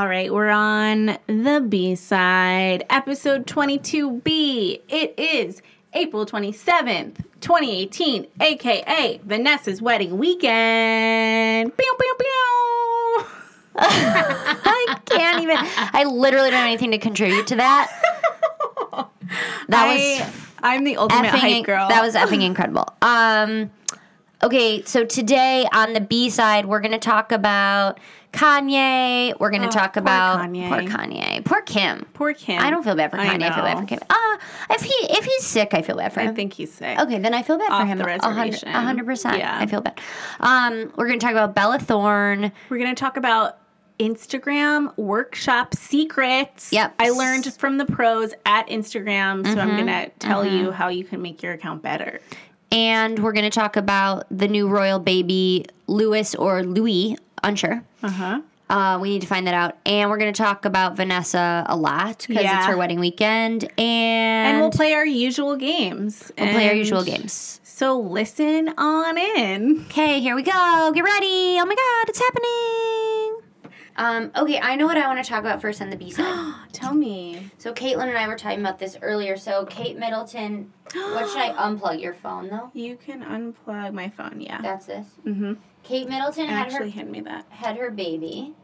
All right, we're on the B side, episode 22B. It is April 27th, 2018, aka Vanessa's wedding weekend. Pew, pew, pew. I can't even. I literally don't have anything to contribute to that. That I, was I'm the ultimate effing. hype girl. That was effing incredible. Um, okay, so today on the B side, we're gonna talk about Kanye. We're gonna Oh, talk poor about Kanye. poor Kanye, poor Kim. poor Kim. I don't feel bad for I Kanye. I, feel bad for Kim. Uh, if he if he's sick, I feel bad for him. I think he's sick. Okay, then I feel bad Off for him. A hundred- reservation. a hundred percent. Yeah. I feel bad. Um, we're gonna talk about Bella Thorne. We're going to talk about Instagram workshop secrets. Yep. I learned from the pros at Instagram, so I'm Mm-hmm. going to tell you how you can make your account better. And we're going to talk about the new royal baby, Louis or Louis, unsure. Uh-huh. Uh, we need to find that out. And we're going to talk about Vanessa a lot because Yeah. it's her wedding weekend. And, And we'll play our usual games. we'll play our usual games. So listen on in. Okay, here we go. Get ready. Oh my God, it's happening. Um, okay, I know what I want to talk about first on the B side. Tell me. so Caitlin and I were talking about this earlier. So Kate Middleton, what should I unplug your phone though? You can unplug my phone, yeah. That's this. Mm-hmm. Kate Middleton had Actually, her hand me that. had her baby.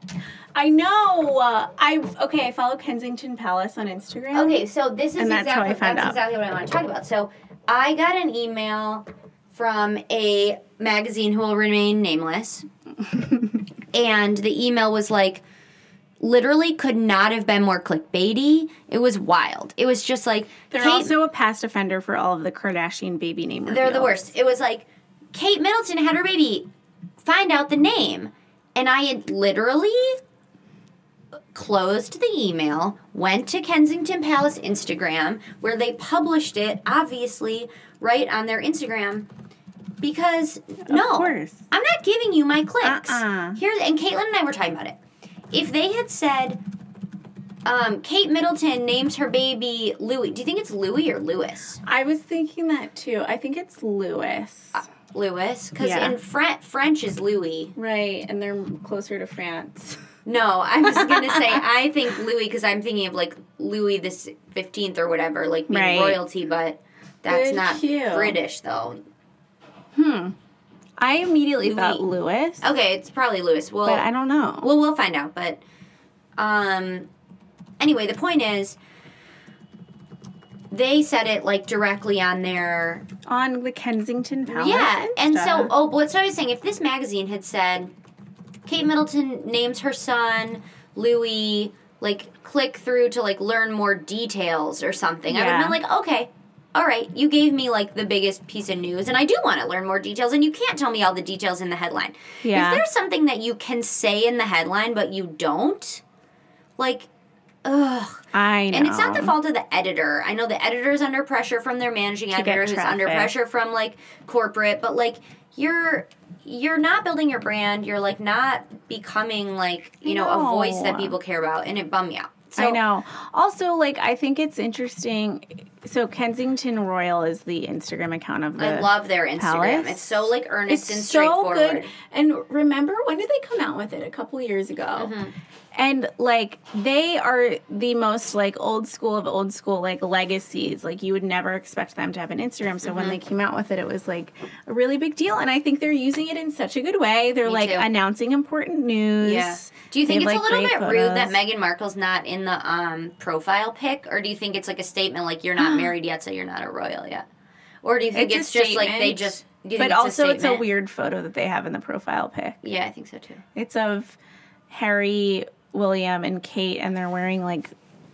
I know. Uh, I okay. I follow Kensington Palace on Instagram. Okay, so this is And that's how I found that's out. exactly what I want to talk about. So I got an email from a magazine who will remain nameless, and the email was like literally could not have been more clickbaity. It was wild. It was just like They're Kate, also a past offender for all of the Kardashian baby name. they're the worst. It was like Kate Middleton had her baby. Find out the name, and I had literally closed the email, went to Kensington Palace Instagram, where they published it, obviously, right on their Instagram. Because no, Of course. I'm not giving you my clicks. Uh-uh. Here's and Caitlin and I were talking about it. If they had said, um, Kate Middleton names her baby Louis. Do you think it's Louis or Lewis? I was thinking that too. I think it's Lewis. Louis, because Yeah. in French, French is Louis. Right, and they're closer to France. No, I was gonna say I think Louis because I'm thinking of like Louis the Fifteenth or whatever, like being Right. royalty, but that's Good not cue. British though. Hmm. I immediately Louis. thought Lewis, Okay, it's probably Louis. Well, but I don't know. well, we'll find out. But um, anyway, the point is. They said it like directly on their On the Kensington Palace. Yeah, and so oh, but so I was saying, if this magazine had said Kate Middleton names her son Louis, like click through to like learn more details or something, I would have been like, okay, all right, you gave me like the biggest piece of news, and I do want to learn more details, and you can't tell me all the details in the headline. Yeah. If there's something that you can say in the headline but you don't, like. Ugh. I know. And it's not the fault of the editor. I know the editor's under pressure from their managing To editor who's under pressure from like corporate, but like you're you're not building your brand. You're like not becoming like, you know, a voice that people care about and it bummed me out. So I know. Also, like, I think it's interesting. So, Kensington Royal is the Instagram account of the. I love their Instagram. Palace. It's so like earnest and It's so straightforward. good. And remember, when did they come out with it? A couple years ago. Mm-hmm. And like they are the most like old school of old school like legacies. Like you would never expect them to have an Instagram. So Mm-hmm. when they came out with it, it was like a really big deal. And I think they're using it in such a good way. They're Me like too. announcing important news. Yeah. Do you think it's like, a little bit rude that photos. Meghan Markle's not in the um, profile pic, or do you think it's like a statement like you're not Uh-huh. married yet, so you're not a royal yet, or do you think It's it's, just like they just? But also, a it's a weird photo that they have in the profile pic. Yeah, I think so too. It's of Harry, William, and Kate, and they're wearing like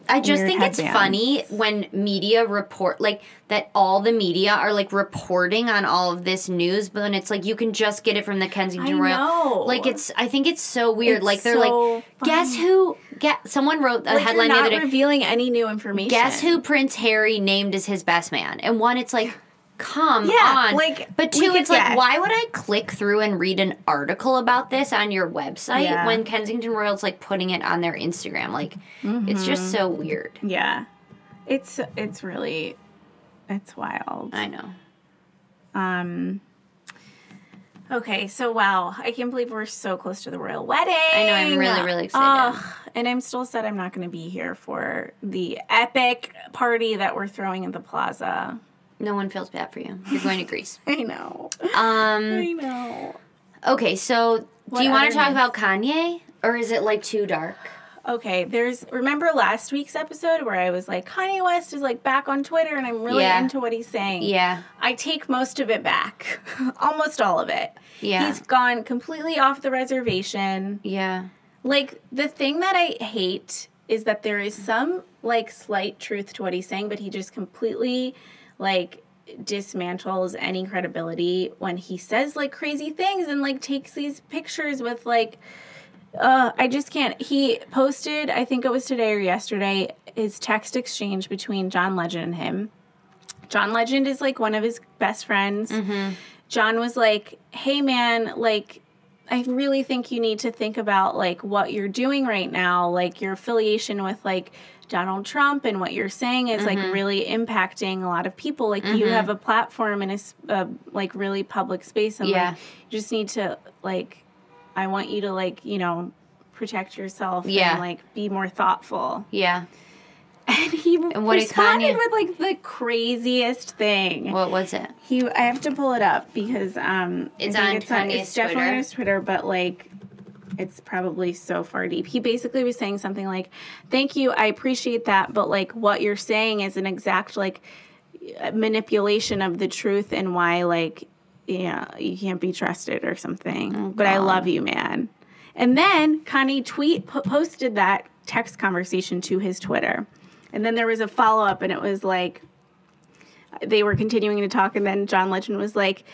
I just think it's funny when media report like that all the media are like reporting on all of this news, but then it's like you can just get it from the Kensington I Royal. know. Like it's I think it's so weird. It's like they're so like guess who get someone wrote a like headline the other day. revealing any new information. Guess who Prince Harry named as his best man? And one it's like come Yeah, on. like, but two, it's like, guess. why would I click through and read an article about this on your website Yeah. when Kensington Royal's like putting it on their Instagram? Like, it's Mm-hmm. just so weird. Yeah, it's it's really it's wild. I know. Um. Okay, so wow, I can't believe we're so close to the royal wedding. I know, I'm really, really excited. Ugh, and I'm still sad I'm not going to be here for the epic party that we're throwing at the plaza. No one feels bad for you. You're going to Greece. I know. Um. I know. Okay, so What do you want to talk about Kanye, or is it like too dark? Okay, there's remember last week's episode where I was like Kanye West is like back on Twitter and I'm really Yeah. into what he's saying. Yeah. I take most of it back. Almost all of it. Yeah. He's gone completely off the reservation. Yeah. Like the thing that I hate is that there is some like slight truth to what he's saying, but he just completely like dismantles any credibility when he says like crazy things and like takes these pictures with like uh I just can't. He posted, I think it was today or yesterday, his text exchange between John Legend and him. John Legend is like one of his best friends. John was like, "Hey man, like I really think you need to think about like what you're doing right now, like your affiliation with like Donald Trump and what you're saying is like really impacting a lot of people. Like you have a platform in a, like really public space and Yeah. like you just need to like I want you to like, you know, protect yourself Yeah. and like be more thoughtful." Yeah. And he what did responded with like the craziest thing. What was it? He, I have to pull it up because um, It's on it's, Kanye's it's definitely Twitter. on his Twitter, but like, it's probably so far deep. He basically was saying something like, "Thank you, I appreciate that, but like, what you're saying is an exact like manipulation of the truth and why like, yeah, you can't be trusted or something. Oh, but I love you, man." And then Kanye tweet po- posted that text conversation to his Twitter, and then there was a follow up, and it was like they were continuing to talk, and then John Legend was like,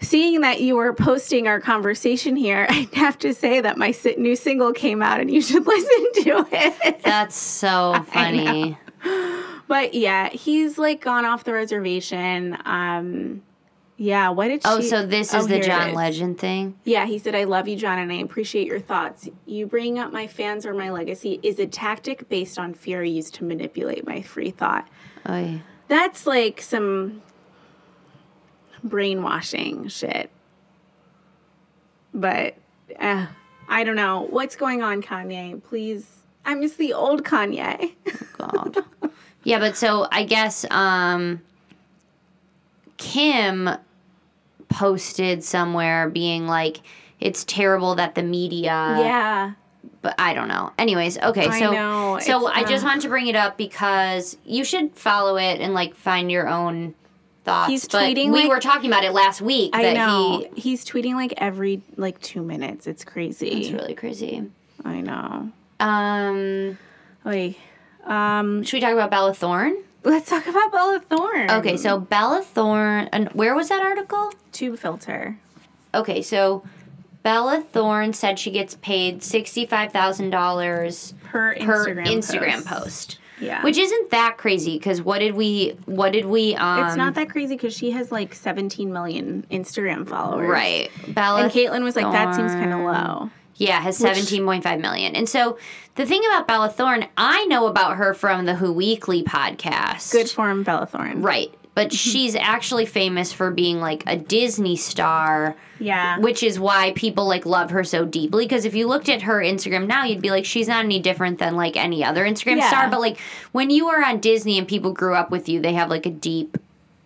Seeing that you were posting our conversation here, I have to say that my new single came out and you should listen to it. That's so funny. but yeah, he's like gone off the reservation. Um, yeah, what did Oh, she? so this is Oh, the John. Legend thing? Yeah, he said, I love you, John, and I appreciate your thoughts. You bringing up my fans or my legacy is a tactic based on fear used to manipulate my free thought. Oy. That's like some brainwashing shit. But uh, I don't know. What's going on, Kanye? Please. I miss the old Kanye. God. yeah, but so I guess um Kim posted somewhere being like it's terrible that the media yeah. but I don't know. Anyways, okay, I so know, so I just wanted to bring it up because you should follow it and like find your own thoughts. He's but tweeting, we like- were talking about it last week I that know. he He's tweeting like every like two minutes. It's crazy. it's really crazy. I know. Um Oy. Um, should we talk about Bella Thorne? let's talk about Bella Thorne. Okay, so Bella Thorne and where was that article? Tubefilter. Okay, so Bella Thorne said she gets paid sixty-five thousand dollars Per per Instagram Instagram post. post. Yeah. Which isn't that crazy because what did we what did we um it's not that crazy because she has like 17 million Instagram followers. right Bella And Caitlyn was like, that seems kind of low. Yeah, has seventeen point five million. And so the thing about Bella Thorne, I know about her from the Who Weekly podcast. Good form, Bella Thorne. Right. But she's actually famous for being like a Disney star. Yeah. which is why people like love her so deeply because if you looked at her instagram now you'd be like she's not any different than like any other instagram Yeah. star but like when you were on disney and people grew up with you they have like a deep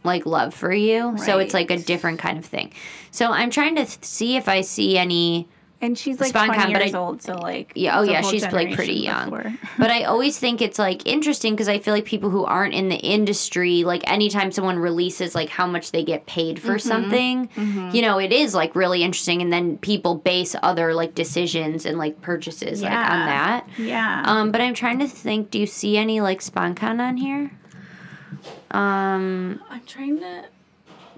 like love for you so it's like a different kind of thing so i'm trying to th- see if i see any and she's like Spon 20 Con, but years I- old, so like. yeah, oh yeah, she's like pretty young. but I always think it's like interesting because I feel like people who aren't in the industry, like anytime someone releases like how much they get paid for Mm-hmm. something, you know, it is like really interesting. And then people base other like decisions and like purchases like on that. Yeah. Um, but I'm trying to think. Do you see any like SponCon on here? Um, I'm trying to.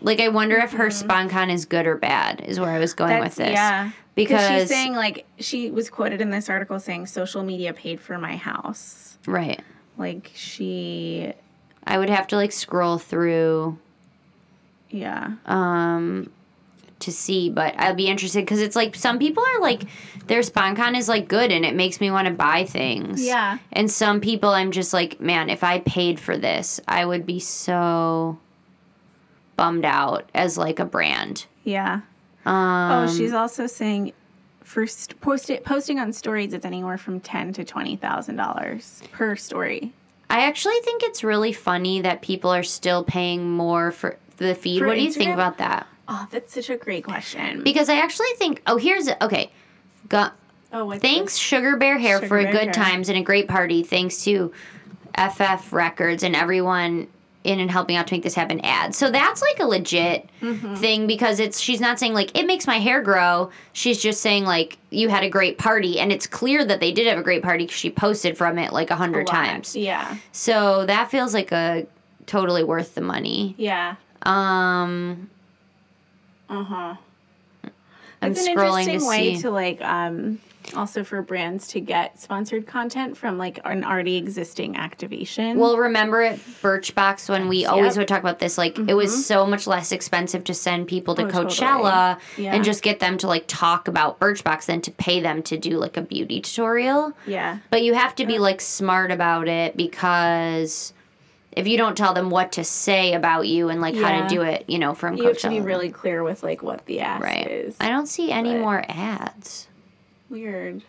like I wonder if her SponCon is good or bad. Is where I was going with this. Yeah. Because she's saying like she was quoted in this article saying social media paid for my house. right. Like she, I would have to like scroll through yeah. um to see but i'll be interested because it's like some people are like their sponcon is like good and it makes me want to buy things Yeah. and some people i'm just like man if i paid for this i would be so bummed out as like a brand Yeah. Um, oh, she's also saying first post it, posting on stories it's anywhere from ten to twenty thousand dollars per story. I actually think it's really funny that people are still paying more for the feed. For what do you think about that? Oh, that's such a great question. Because I actually think. Oh, here's it. okay. Got oh, thanks this? Sugar Bear Hair Sugar for Bear good Hair. times and a great party. Thanks to FF Records and everyone in and helping out to make this happen. Ad. So that's like a legit Mm-hmm. thing because it's she's not saying like it makes my hair grow. She's just saying like you had a great party and it's clear that they did have a great party because she posted from it like a hundred times. Yeah, So that feels like a totally worth the money. yeah. Um, Uh huh. I'm It's an scrolling to interesting way see. to like um also for brands to get sponsored content from like an already existing activation. Well, remember at Birchbox when we always Yep. Mm-hmm. would talk about this, like it was so much less expensive to send people to Oh, totally. Coachella Yeah. and just get them to like talk about Birchbox than to pay them to do like a beauty tutorial. yeah, But you have to be like smart about it because if you don't tell them what to say about you and like how to do it, you know, from you have to be really clear with like what the ask right. is. I don't see any but- more ads. Weird.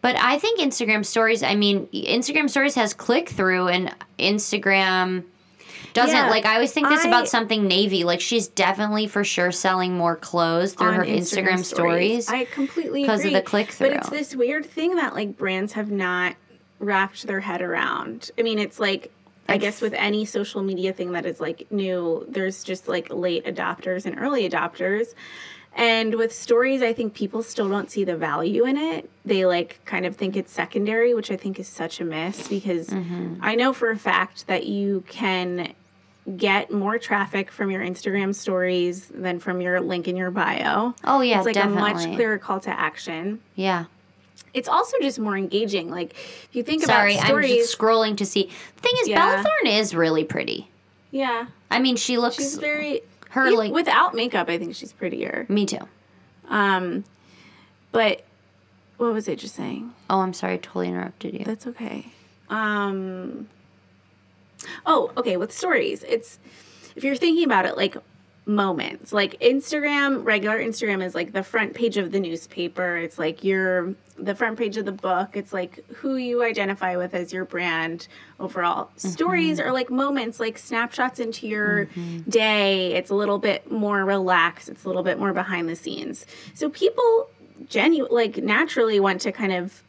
But I think Instagram stories, I mean, Instagram stories has click through and Instagram doesn't Yeah, like I always think this I- about something navy. Like she's definitely for sure selling more clothes through her Instagram, stories. I completely 'Cause of the click-through. But it's this weird thing that like brands have not wrapped their head around. I mean, it's like I guess with any social media thing that is like new, there's just like late adopters and early adopters. And with stories, I think people still don't see the value in it. They like kind of think it's secondary, which I think is such a miss because Mm-hmm. I know for a fact that you can get more traffic from your Instagram stories than from your link in your bio. oh yeah, it's like a much clearer call to action. Yeah. It's also just more engaging. Like if you think Sorry, about I'm stories, just scrolling to see. The thing is, Yeah. Bella Thorne is really pretty. yeah, I mean, she looks she's very her like without makeup. I think she's prettier. me too. Um, but what was it just saying? Oh, I'm sorry, I totally interrupted you. That's okay. Um, oh, okay. With stories, it's if you're thinking about it, like moments. Like Instagram, regular Instagram is like the front page of the newspaper. It's like your the front page of the book. It's like who you identify with as your brand overall. Mm-hmm. Stories are like moments, like snapshots into your mm-hmm. day. It's a little bit more relaxed. It's a little bit more behind the scenes. So people genu like naturally want to kind of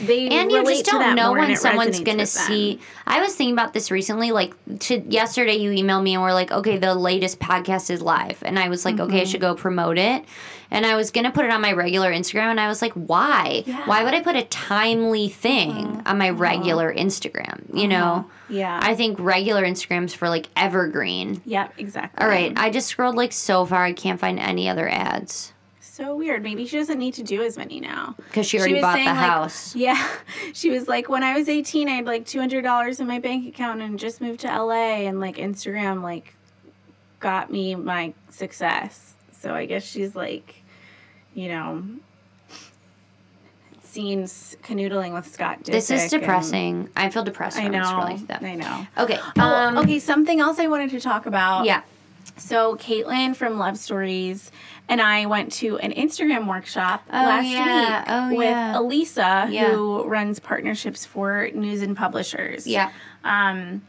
they and you just don't know when someone's gonna see i was thinking about this recently like to yesterday you emailed me and we're like okay the latest podcast is live. And i was like okay i Mm-hmm. should go promote it. And i was gonna put it on my regular instagram and i was like why? Yeah. why would i put a timely thing on my regular instagram? You know? Yeah. i think regular instagrams for like evergreen. Yep, exactly. all right i just scrolled like so far i can't find any other ads So weird. Maybe she doesn't need to do as many now. because she already was bought saying, the like, house Yeah. She was like, when I was 18, I had like $200 in my bank account and just moved to LA, and like Instagram, like, got me my success. So I guess she's like, you know, seen s- canoodling with Scott Disick. this is depressing i feel depressed I know. I know. okay Oh, um, okay, something else I wanted to talk about. yeah So Caitlin from Love Stories and I went to an Instagram workshop Oh, last yeah. week Oh, with yeah. Elisa, Yeah. who runs partnerships for news and publishers. yeah Um,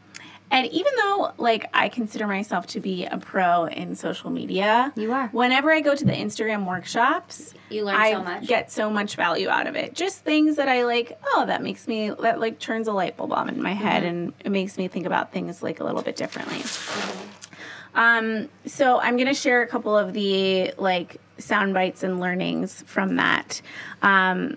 and even though like I consider myself to be a pro in social media, You are. Whenever I go to the Instagram workshops, You learn I so much. get so much value out of it. Just things that I like. Oh, that makes me that like turns a light bulb on in my head, Mm-hmm. and it makes me think about things like a little bit differently. Um, so I'm gonna share a couple of the like sound bites and learnings from that. Um,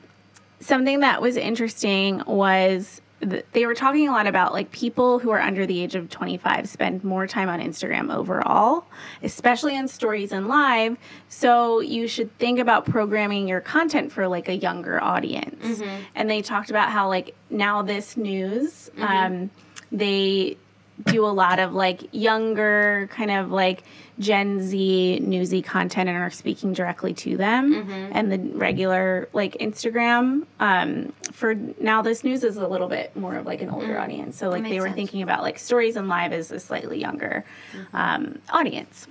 something that was interesting was th- they were talking a lot about like people who are under the age of 25 spend more time on Instagram overall, especially on stories and live. So you should think about programming your content for like a younger audience. And they talked about how like NowThis News, um, they do a lot of like younger kind of like Gen Z newsy content and are speaking directly to them. Mm-hmm. And the regular like Instagram um, for NowThis News is a little bit more of like an older audience. So like they were sense. Mm-hmm. thinking about like stories and live is a slightly younger um, audience.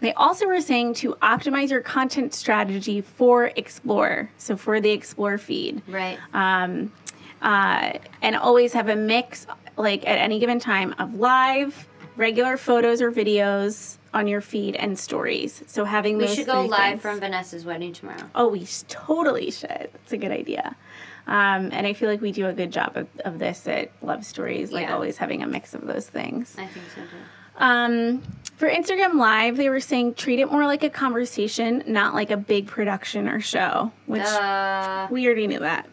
They also were saying to optimize your content strategy for Explore, so for the Explore feed. Right. Um, uh, and always have a mix, like at any given time, of live, regular photos or videos on your feed and stories. So having we should go live things. from Vanessa's wedding tomorrow. Oh, we totally should. That's a good idea. Um, and I feel like we do a good job of, of this at Love Stories, like Yeah. always having a mix of those things. I think so too. Um, for Instagram Live, they were saying treat it more like a conversation, not like a big production or show, which we already knew that.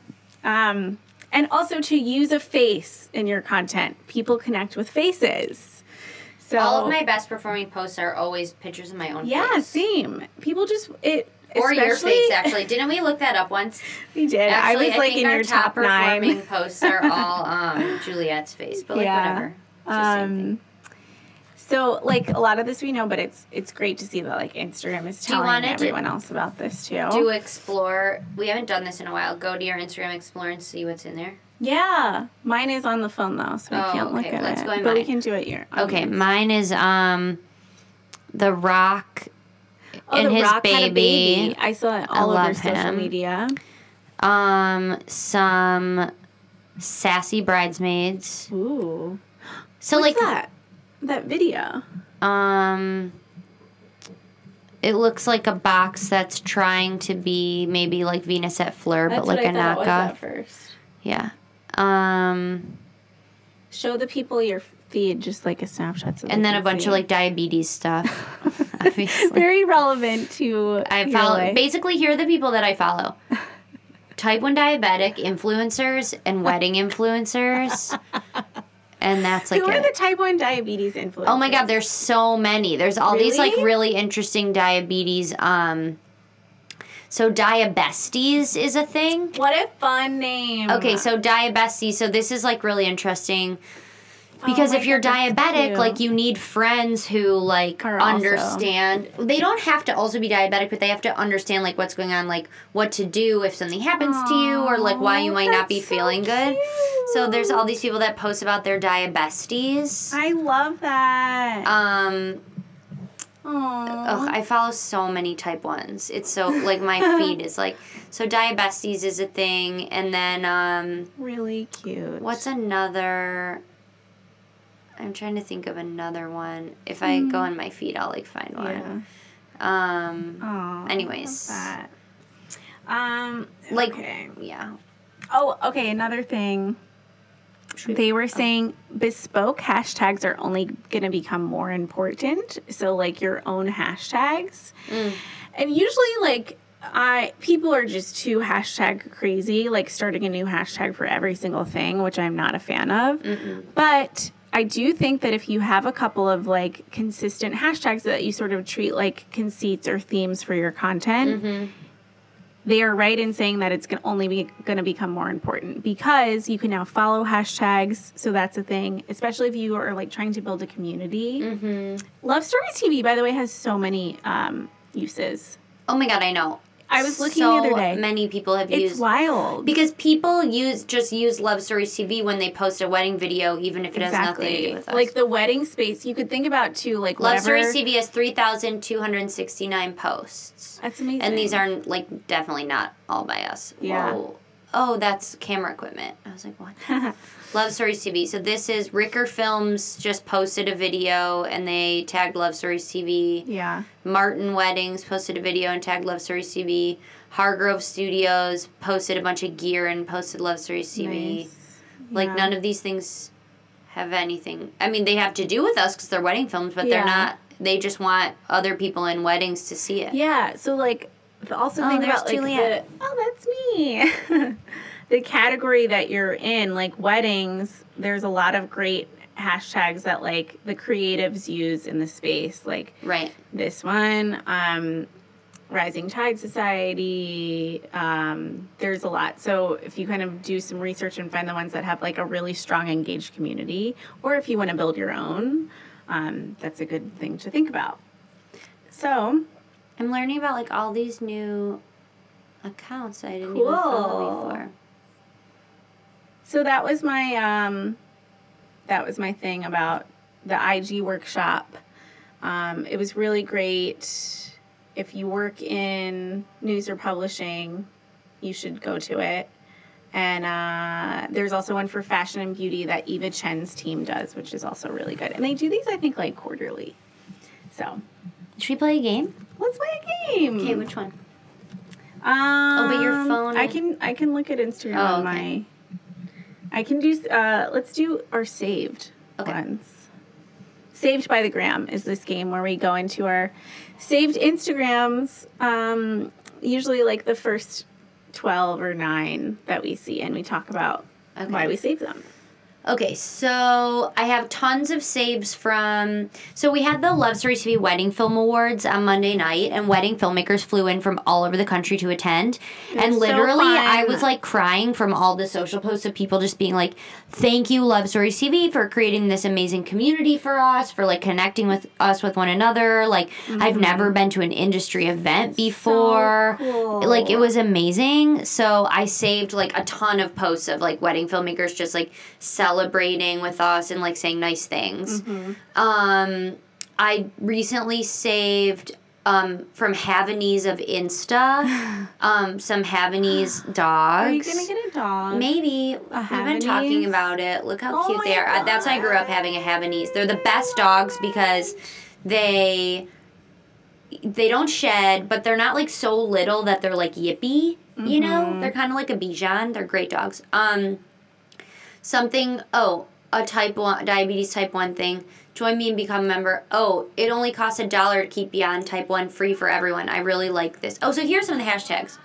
Um, and also to use a face in your content. People connect with faces. So all of my best performing posts are always pictures of my own face. yeah, face. same. People just it Or your face, actually. Didn't we look that up once? We did. Actually, I was like think in our your top, performing nine. posts are all um, Juliet's face, but like Yeah. whatever. It's the same thing. Um, so like a lot of this we know, but it's it's great to see that like Instagram is telling want it to everyone else about this too. Do explore. We haven't done this in a while. Go to your Instagram Explore and see what's in there. Yeah, mine is on the phone though, so I Oh, can't look at let's it. go but we can do it here. Okay, yours. mine is um, The Rock Oh, and The his Rock a baby. I saw it all over social him. media. Um, some sassy bridesmaids. Ooh, So what's like that? That video. Um, it looks like a box that's trying to be maybe like Venus et Fleur, That's but like what a I thought it was knockoff. at first. Yeah. Um, Show the people your feed, just like a snapshot. So and then a bunch of like diabetes stuff. Obviously, very relevant to. I follow. life. Basically, here are the people that I follow: type one diabetic influencers and wedding influencers, and that's like Who are the type one diabetes influencers? Oh my god, there's so many. There's all these like Really? really interesting diabetes um so diabesties is a thing. What a fun name. Okay, so diabesties, so this is like really interesting because Oh if you're God, diabetic, like you need friends who like Are also- understand. They don't have to also be diabetic, but they have to understand like what's going on, like what to do if something happens to you or like why you might not be so feeling good. So there's all these people that post about their diabesties. I love that. Um Aww. Ugh, I follow so many type ones. It's so like my feed is like so diabetes is a thing, and then um, really cute. what's another? I'm trying to think of another one. If I go on my feed, I'll like find Yeah. one. Um, Aw, Anyways. Um. like okay. yeah, Oh, okay. Another thing. They were saying bespoke hashtags are only going to become more important. So, like your own hashtags. And usually, like, I people are just too hashtag crazy, like starting a new hashtag for every single thing, which I'm not a fan of. But I do think that if you have a couple of like consistent hashtags that you sort of treat like conceits or themes for your content, they are right in saying that it's going only be going to become more important because you can now follow hashtags. So that's a thing, especially if you are like trying to build a community. Love Stories TV, by the way, has so many um, uses. oh my god, I know. I was looking so the other day. Many people have It's used wild. because people use just use Love Stories TV when they post a wedding video, even if it has nothing to do with us. Like the wedding space, you could think about too, like Love whatever. Stories TV has 3,269 posts. That's amazing. And these aren't like definitely not all by us. Yeah. Whoa. Oh, that's camera equipment. I was like, what? Love Stories TV. So this is Ricker Films just posted a video and they tagged Love Stories TV. yeah. Martin Weddings posted a video and tagged Love Stories TV. Hargrove Studios posted a bunch of gear and posted Love Stories TV. Nice. Like Yeah. none of these things have anything. I mean, they have to do with us because they're wedding films, but Yeah. they're not. They just want other people in weddings to see it. Yeah. So like, the- also Oh, think about like Juliet. the oh that's me, the category that you're in, like weddings. There's a lot of great hashtags that like the creatives use in the space, like Right. this one, um, Rising Tide Society. Um, there's a lot. So if you kind of do some research and find the ones that have like a really strong engaged community, or if you want to build your own, um, that's a good thing to think about. So I'm learning about like all these new accounts I didn't even follow before. So that was my um, that was my thing about the IG workshop. Um, it was really great. If you work in news or publishing, you should go to it. And uh, there's also one for fashion and beauty that Eva Chen's team does, which is also really good. And they do these, I think, like quarterly. So Should we play a game? Let's play a game. Okay, which one? Um, but your phone- I can I can look at Instagram Oh, on okay. my. I can do. Uh, let's do our saved Okay. ones. Saved by the gram is this game where we go into our saved Instagrams. Um, usually like the first twelve or nine that we see, and we talk about Okay. why we save them. Okay, so I have tons of saves from. So we had the Love Story TV Wedding Film Awards on Monday night, and wedding filmmakers flew in from all over the country to attend. and so literally, I was like crying from all the social posts of people just being like, "Thank you, Love Story TV, for creating this amazing community for us, for like connecting with us with one another. Like, I've never been to an industry event before. cool. Like, it was amazing. So I saved like a ton of posts of like wedding filmmakers just like celebrating with us and like saying nice things. Um, I recently saved um, from Havanese of Insta um, some Havanese dogs. Are you gonna get a dog? Maybe we've been talking about it. Look how Oh cute they are. Uh, That's why I grew up having a Havanese. They're the best dogs because they they don't shed, but they're not like so little that they're like yippy. You know, Mm-hmm. they're kind of like a Bichon. They're great dogs. Um, something. Oh, a type one diabetes type one thing. Join me and become a member. Oh, it only costs a dollar to keep Beyond Type One free for everyone. I really like this. Oh, so here's some of the hashtags.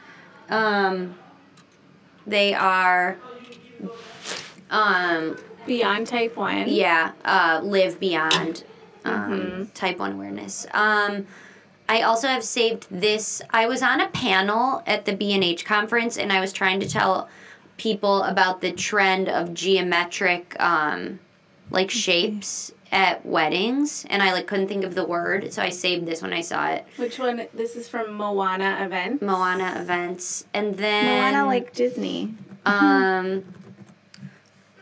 Um, they are. Um, Beyond type one. yeah, uh, live beyond um, type 1 awareness. Um, I also have saved this. I was on a panel at the B&H conference and I was trying to tell people about the trend of geometric um, like shapes at weddings and I like couldn't think of the word so I saved this when I saw it. Which one? This is from Moana event. Moana events and then Moana like Disney. um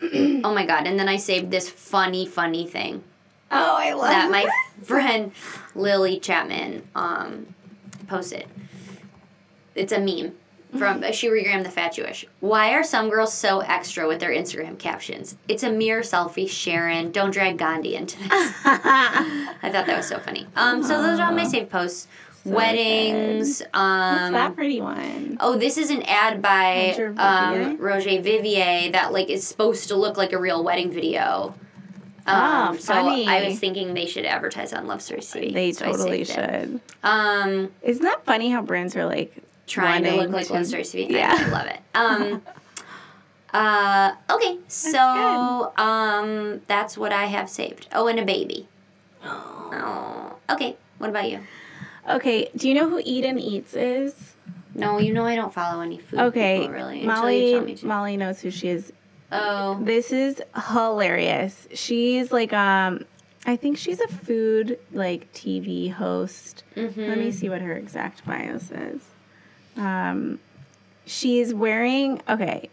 oh my god and then I saved this funny funny thing. Oh, I love that my friend Lily Chapman um, posted. It's a meme from she regrammed the fat Jewish. Why are some girls so extra with their Instagram captions? It's a mere selfie, Sharon. Don't drag Gandhi into this. I thought that was so funny. Um, so those are all my saved posts. Weddings. What's Um, that pretty one? Oh, this is an ad by Roger um, Vivier? Roger Vivier that like is supposed to look like a real wedding video. Oh, Um, so funny. I was thinking they should advertise on Love Story TV. They so totally should. Um, Isn't that funny how brands are like trying to look wanting like Love Story TV. Yeah. I, I love it. Um, uh, okay, so um, that's what I have saved. Oh, and a baby. Oh, okay. What about you? Okay, do you know who Eden Eats is? No, you know I don't follow any food Okay, people really until you tell me Molly. to. Molly knows who she is. oh, This is hilarious. She's like um, I think she's a food like TV host. mm-hmm. Let me see what her exact bio says. Um, she's wearing okay.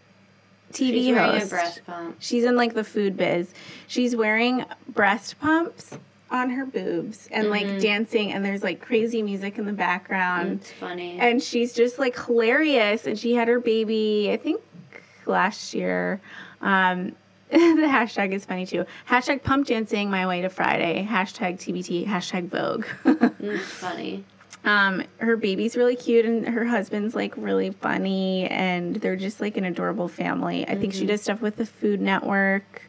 TV She's wearing host. breast pump. She's in like the food biz. She's wearing breast pumps on her boobs and Mm-hmm. like dancing, and there's like crazy music in the background. It's funny. And she's just like hilarious. And she had her baby, I think, last year. Um, the hashtag is funny too. Hashtag pump dancing my way to Friday. Hashtag TBT. Hashtag Vogue. it's funny. Um, her baby's really cute, and her husband's like really funny, and they're just like an adorable family. I think she does stuff with the Food Network.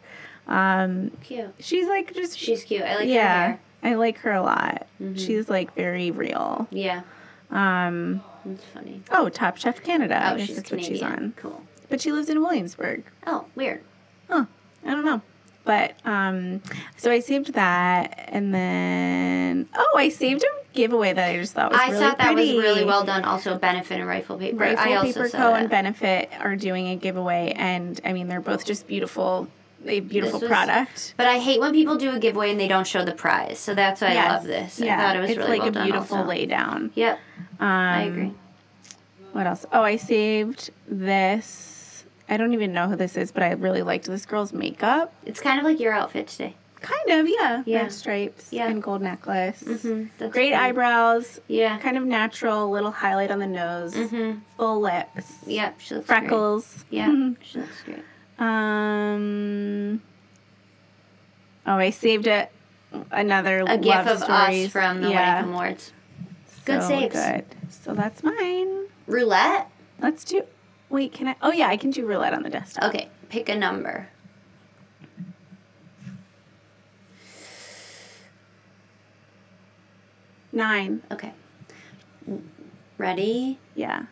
Um, Cute. she's like just She's cute. I like her yeah. Mm-hmm. I like her a lot. She's like very real. Yeah, Um, it's funny. oh, Top Chef Canada. Oh, she's that's what Canadian. she's on. Cool. But she lives in Williamsburg. Oh, weird. Huh. I don't know. But um so I saved that and then oh I saved a giveaway that I just thought was I really thought that pretty. was really well done. Also, Benefit and Rifle Paper. Rifle I also Paper Co. and Benefit are doing a giveaway and I mean they're both just beautiful A beautiful was- product. But I hate when people do a giveaway and they don't show the prize. So that's why I love this. Yeah. I thought it was it's really like well a done. beautiful also. lay down. Yep, Um, I agree. What else? Oh, I saved this. I don't even know who this is, but I really liked this girl's makeup. It's kind of like your outfit today. Kind of, yeah. Yeah. Red stripes Yeah. and gold necklace. Mhm, Great great. eyebrows. Yeah. Kind of natural, little highlight on the nose. Mhm. Full lips. Yep. She looks great. Freckles. Yeah. She looks great. Um. Oh, I saved it. Another A love gift of stories. us from the yeah. Wedding Awards. Good so saves. Good. So that's mine. Roulette. Let's do. Wait, can I? Oh yeah, I can do roulette on the desktop. Okay. Pick a number. Nine. Okay. Ready? Yeah.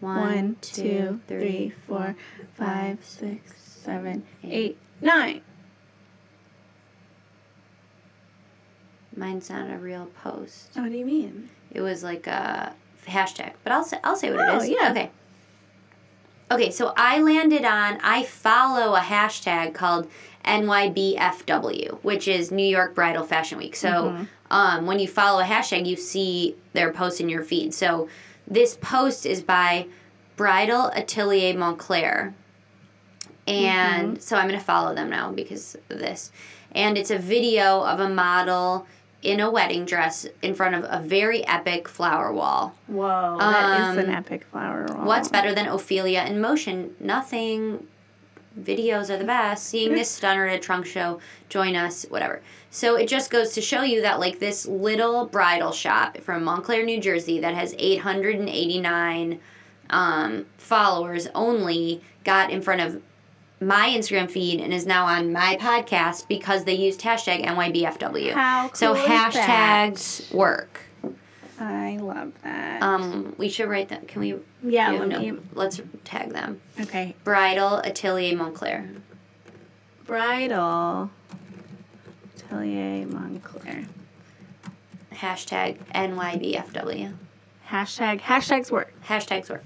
One, One, two, three, four, five, six, seven, eight, nine. Mine's not a real post. Oh, what do you mean? It was like a hashtag, but I'll say I'll say what Oh, it is. yeah. Okay. Okay, so I landed on I follow a hashtag called NYBFW, which is New York Bridal Fashion Week. So Mm-hmm. um, when you follow a hashtag, you see their post in your feed. So this post is by Bridal Atelier Montclair. And Mm-hmm. so I'm going to follow them now because of this. And it's a video of a model in a wedding dress in front of a very epic flower wall. Whoa, that is an Um, epic flower wall. What's better than Ophelia in motion? Nothing. Videos are the best. Seeing this stunner at a trunk show, join us, whatever. So it just goes to show you that like this little bridal shop from Montclair, New Jersey, that has 889 um, followers only, got in front of my Instagram feed and is now on my podcast because they used hashtag NYBFW. How so cool that? hashtags work. I love that. Um, we should write that. Can we? yeah, you let know, me- let's tag them. Okay. Bridal Atelier Montclair. Bridal. Atelier Montclair. Hashtag NYBFW. Hashtag hashtags work. Hashtags work.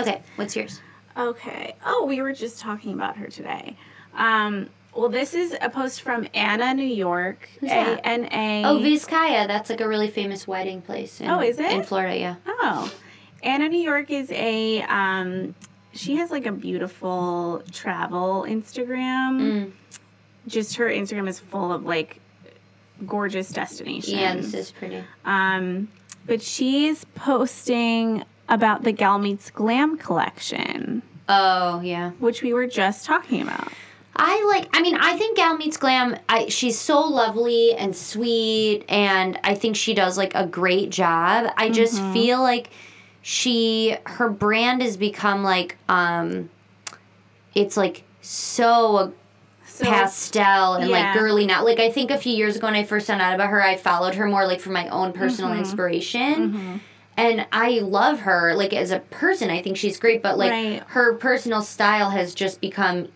Okay, what's yours? Okay. Oh, we were just talking about her today. Um, well, this is a post from Anna, New York. Who's A that? N A. Oh, Vizcaya. That's like a really famous wedding place. In, Oh, is it? In Florida, yeah. Oh, Anna New York is a um, she has like a beautiful travel Instagram. Mm. Just her Instagram is full of like gorgeous destinations. Yeah, this is pretty. Um, but she's posting about the Gal Meets Glam collection, Oh, yeah. which we were just talking about. I like. I mean, I think Gal Meets Glam. I she's so lovely and sweet, and I think she does like a great job. I just Mm-hmm. feel like she her brand has become like um, it's like so So pastel and yeah. like girly now. Like I think a few years ago when I first found out about her, I followed her more like for my own personal Mm-hmm. inspiration. And I love her like as a person. I think she's great, but like Right. her personal style has just become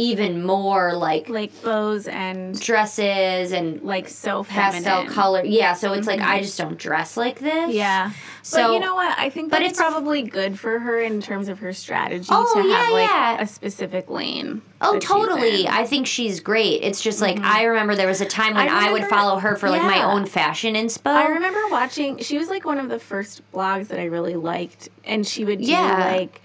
even more like like bows and dresses and like so pastel feminine. color. Yeah, so it's like I mm-hmm. just don't dress like this. Yeah. So but you know what? I think but it's- probably good for her in terms of her strategy Oh, to have yeah, like yeah. a specific lane. Oh, totally. I think she's great. It's just like mm-hmm. I remember there was a time when I I, would follow her for like my own fashion inspo. I remember watching. She was like one of the first blogs that I really liked, and she would do Yeah. like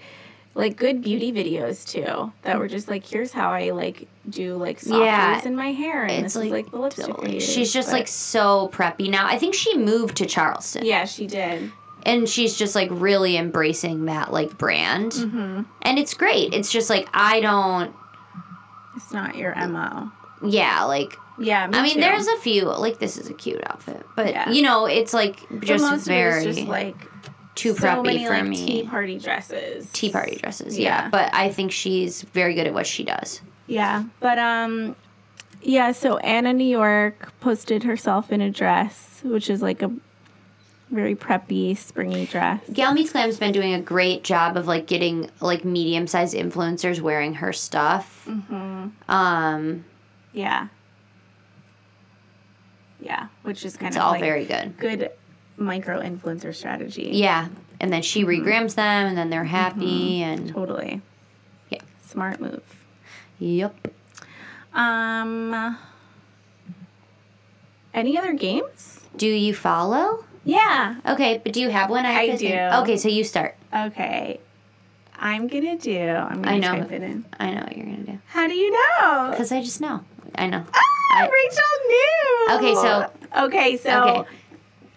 like good beauty videos too. That were just like, here's how I like do like soft Yeah. in my hair, and It's this is like the lipstick. Totally. She's just but- like so preppy now. I think she moved to Charleston. yeah, she did. and she's just like really embracing that like brand Mm-hmm. and it's great it's just like i don't It's not your mo. yeah like Yeah, me i mean too. there's a few like this is a cute outfit but Yeah. you know it's like just very of it is just like too so preppy many for like me tea party dresses. tea party dresses yeah. Yeah. but i think she's very good at what she does Yeah, but um, yeah. So Anna New York posted herself in a dress, which is like a very preppy, springy dress. Gal Meets Glam's been doing a great job of like getting like medium sized influencers wearing her stuff. Mm-hmm. Um, Yeah. Yeah, which is kind it's of all like very good. good micro influencer strategy. Yeah, and then she Mm-hmm. regrams them, and then they're happy, and totally. Yeah. smart move. yep. Um, any other games? Do you follow? Yeah. Okay, but do you have one? I have to do. think- Okay, so you start. Okay. I'm gonna do. I'm gonna I know. type it in. I know what you're gonna do How do you know? because I just know. I know. I- Rachel knew. Okay, so- okay, so Okay.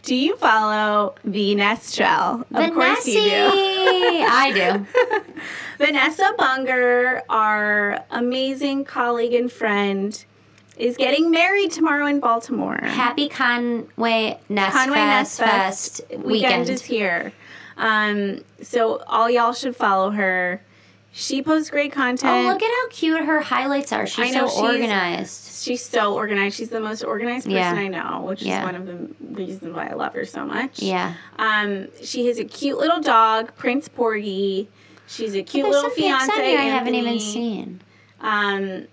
Do you follow the Nest Shell? Of course you do. I do. Vanessa Bunger, our amazing colleague and friend, is getting married tomorrow in Baltimore. Happy Conway Nest Conway Fest, Nest Fest weekend. weekend. is here. Um, so all y'all should follow her. She posts great content. Oh, look at how cute her highlights are. She's know, so she's- organized. She's so organized. She's the most organized person Yeah. I know, which Yeah. is one of the reasons why I love her so much. Yeah. Um, she has a cute little dog, Prince Porgy. She's a cute little fiance. I haven't even seen. Um,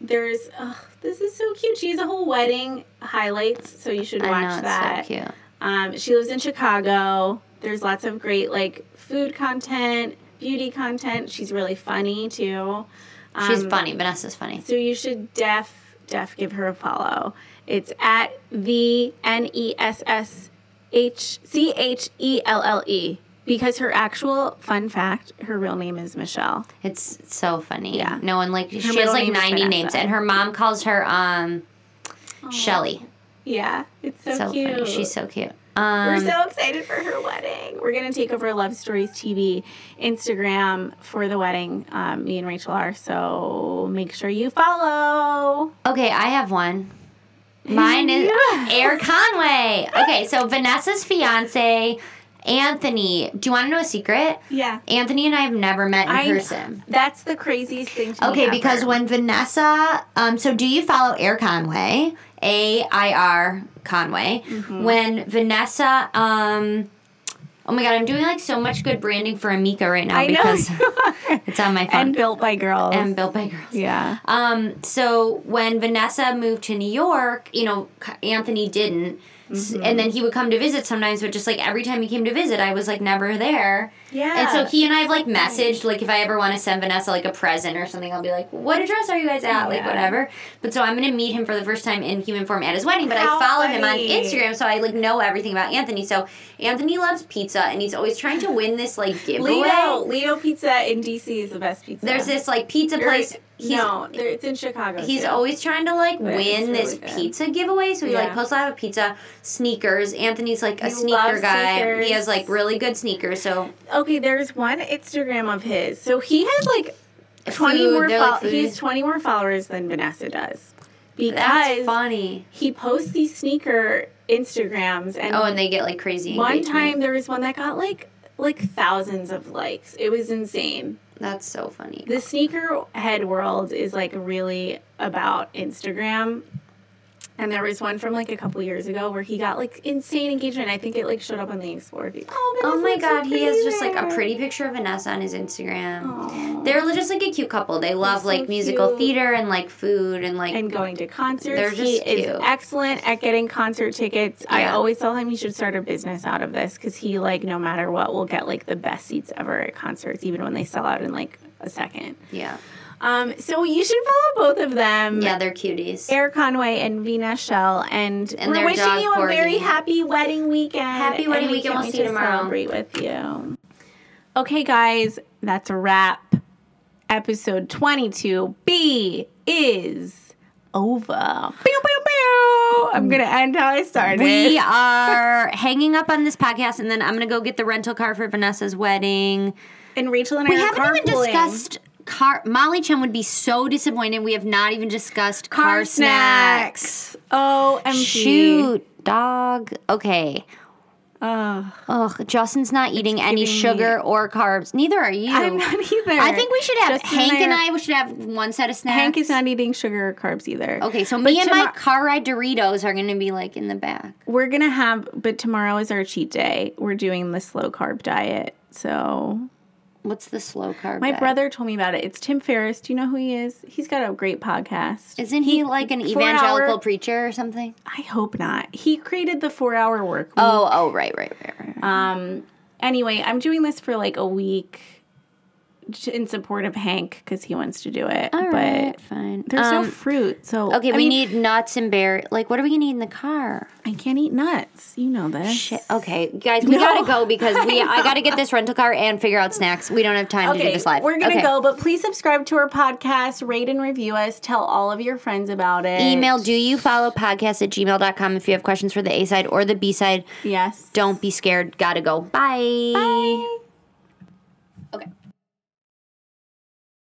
there's oh, this is so cute. She has a whole wedding highlights, so you should watch I know, that. so cute. Um, she lives in Chicago. There's lots of great like food content, beauty content. She's really funny too. She's Um, funny. Vanessa's funny. So you should def def give her a follow. It's at V N E S S H C H E L L E because her actual fun fact, her real name is Michelle. It's so funny. Yeah. No one like she has like 90 names and her mom calls her um Shelly. Yeah, it's so, So, cute. funny. She's so cute. We're Um so excited for her wedding. We're gonna take over Love Stories TV Instagram for the wedding. Um, me and Rachel are. So make sure you follow. Okay, I have one. Mine is Yeah. Air Conway. Okay, so Vanessa's fiance, Anthony. Do you want to know a secret? Yeah. Anthony and I have never met in I- person. That's the craziest thing to Okay, because when Vanessa, um, so do you follow Air Conway? A I R Conway. Mm-hmm. When Vanessa, um, oh my god, I'm doing like so much good branding for Amika right now I because it's on my phone and built by girls. and built by girls. yeah. Um, so when Vanessa moved to New York, you know, Anthony didn't. Mm-hmm. And then he would come to visit sometimes, but just like every time he came to visit, I was like never there. Yeah. And so he and I have like messaged, like if I ever want to send Vanessa like a present or something, I'll be like, what address are you guys at? Like Yeah. whatever. But so I'm gonna meet him for the first time in human form at his wedding, but How I follow him on. Instagram, so I like know everything about Anthony. So Anthony loves pizza and he's always trying to win this like giveaway. Lido, Lido Pizza in DC is the best pizza. There's this like pizza Or- place. He's, no, it's in Chicago. He's too. always trying to like But win really this good. pizza giveaway. So he like Yeah. posts a lot of pizza, sneakers. Anthony's like a He sneaker guy. sneakers. He has like really good sneakers. So oh, okay. There's one Instagram of his. So he has like twenty Food, more. they're, like, he has twenty more followers than Vanessa does. Because that's funny. he posts these sneaker Instagrams and Oh, and they get like crazy. one engagement. time there was one that got like like thousands of likes. It was insane. That's so funny. The sneaker head world is like really about Instagram. And there was one from like a couple years ago where he got like insane engagement. I think it like showed up on the Explore feed. Oh, Oh my looks so god, he has just like a pretty picture of Vanessa on his Instagram. Aw. They're just like a cute couple. They love so like musical theater and like food and like and going to concerts. They're he just is excellent at getting concert tickets. I always tell him he should start a business out of this because he like no matter what will get like the best seats ever at concerts, even when they sell out in like a second. yeah. Um, so you should follow both of them. Yeah, they're cuties. Eric Conway and Vina Shell, and, And we're wishing you a very happy wedding weekend. Happy wedding we weekend. We'll see you to tomorrow. Celebrate with you. Okay, guys, that's a wrap. Episode twenty-two B is over. Pew, pew, pew. I'm gonna end how I started. We are hanging up on this podcast, and then I'm gonna go get the rental car for Vanessa's wedding. and Rachel and I We haven't even discussed car. Molly Chen would be so disappointed. We have not even discussed car, car snacks. snacks. Oh. Shoot, dog. Okay. Ugh. Ugh, Justin's not eating any me- sugar or carbs. Neither are you. I'm not either. I think we should have Justin Hank and are- I. We should have one set of snacks. Hank is not eating sugar or carbs either. Okay, so But me and my car ride Doritos are gonna be like in the back. We're gonna have, but tomorrow is our cheat day. We're doing the slow carb diet. So What's the slow carb? my diet? brother told me about it. It's Tim Ferriss. Do you know who he is? He's got a great podcast. Isn't he like an evangelical hour- preacher or something? I hope not. He created the four hour work. Week. Oh, oh, right, right, right, right. Um. Anyway, I'm doing this for like a week. In support of Hank because he wants to do it. All but right, fine. there's Um, no fruit, so Okay, I we mean, need nuts and berry. Like, what are we gonna need in the car? I can't eat nuts. You know this. Shit. Okay, guys, we No. gotta go because we. I gotta get this rental car and figure out snacks. We don't have time to do this live. we're gonna Okay. go, but please subscribe to our podcast, rate and review us, tell all of your friends about it. Email do you follow podcast at gmail.com if you have questions for the A side or the B side. Yes. Don't be scared. Gotta go. Bye. Bye.